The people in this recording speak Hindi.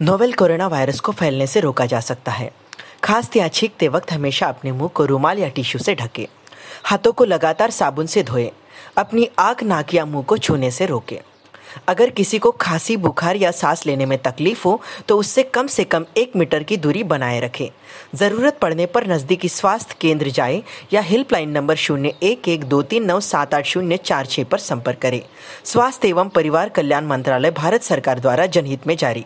नोवेल कोरोना वायरस को फैलने से रोका जा सकता है। खांसते या छींकते वक्त हमेशा अपने मुँह को रुमाल या टिश्यू से ढके। हाथों को लगातार साबुन से धोएँ। अपनी आँख, नाक या मुँह को छूने से रोकें। अगर किसी को खांसी, बुखार या सांस लेने में तकलीफ़ हो तो उससे कम से कम एक मीटर की दूरी बनाए रखें। ज़रूरत पड़ने पर नज़दीकी स्वास्थ्य केंद्र जाएँ या हेल्पलाइन नंबर शून्य एक एक दो तीन नौ सात आठ शून्य चार छः पर संपर्क करें। स्वास्थ्य एवं परिवार कल्याण मंत्रालय भारत सरकार द्वारा जनहित में जारी।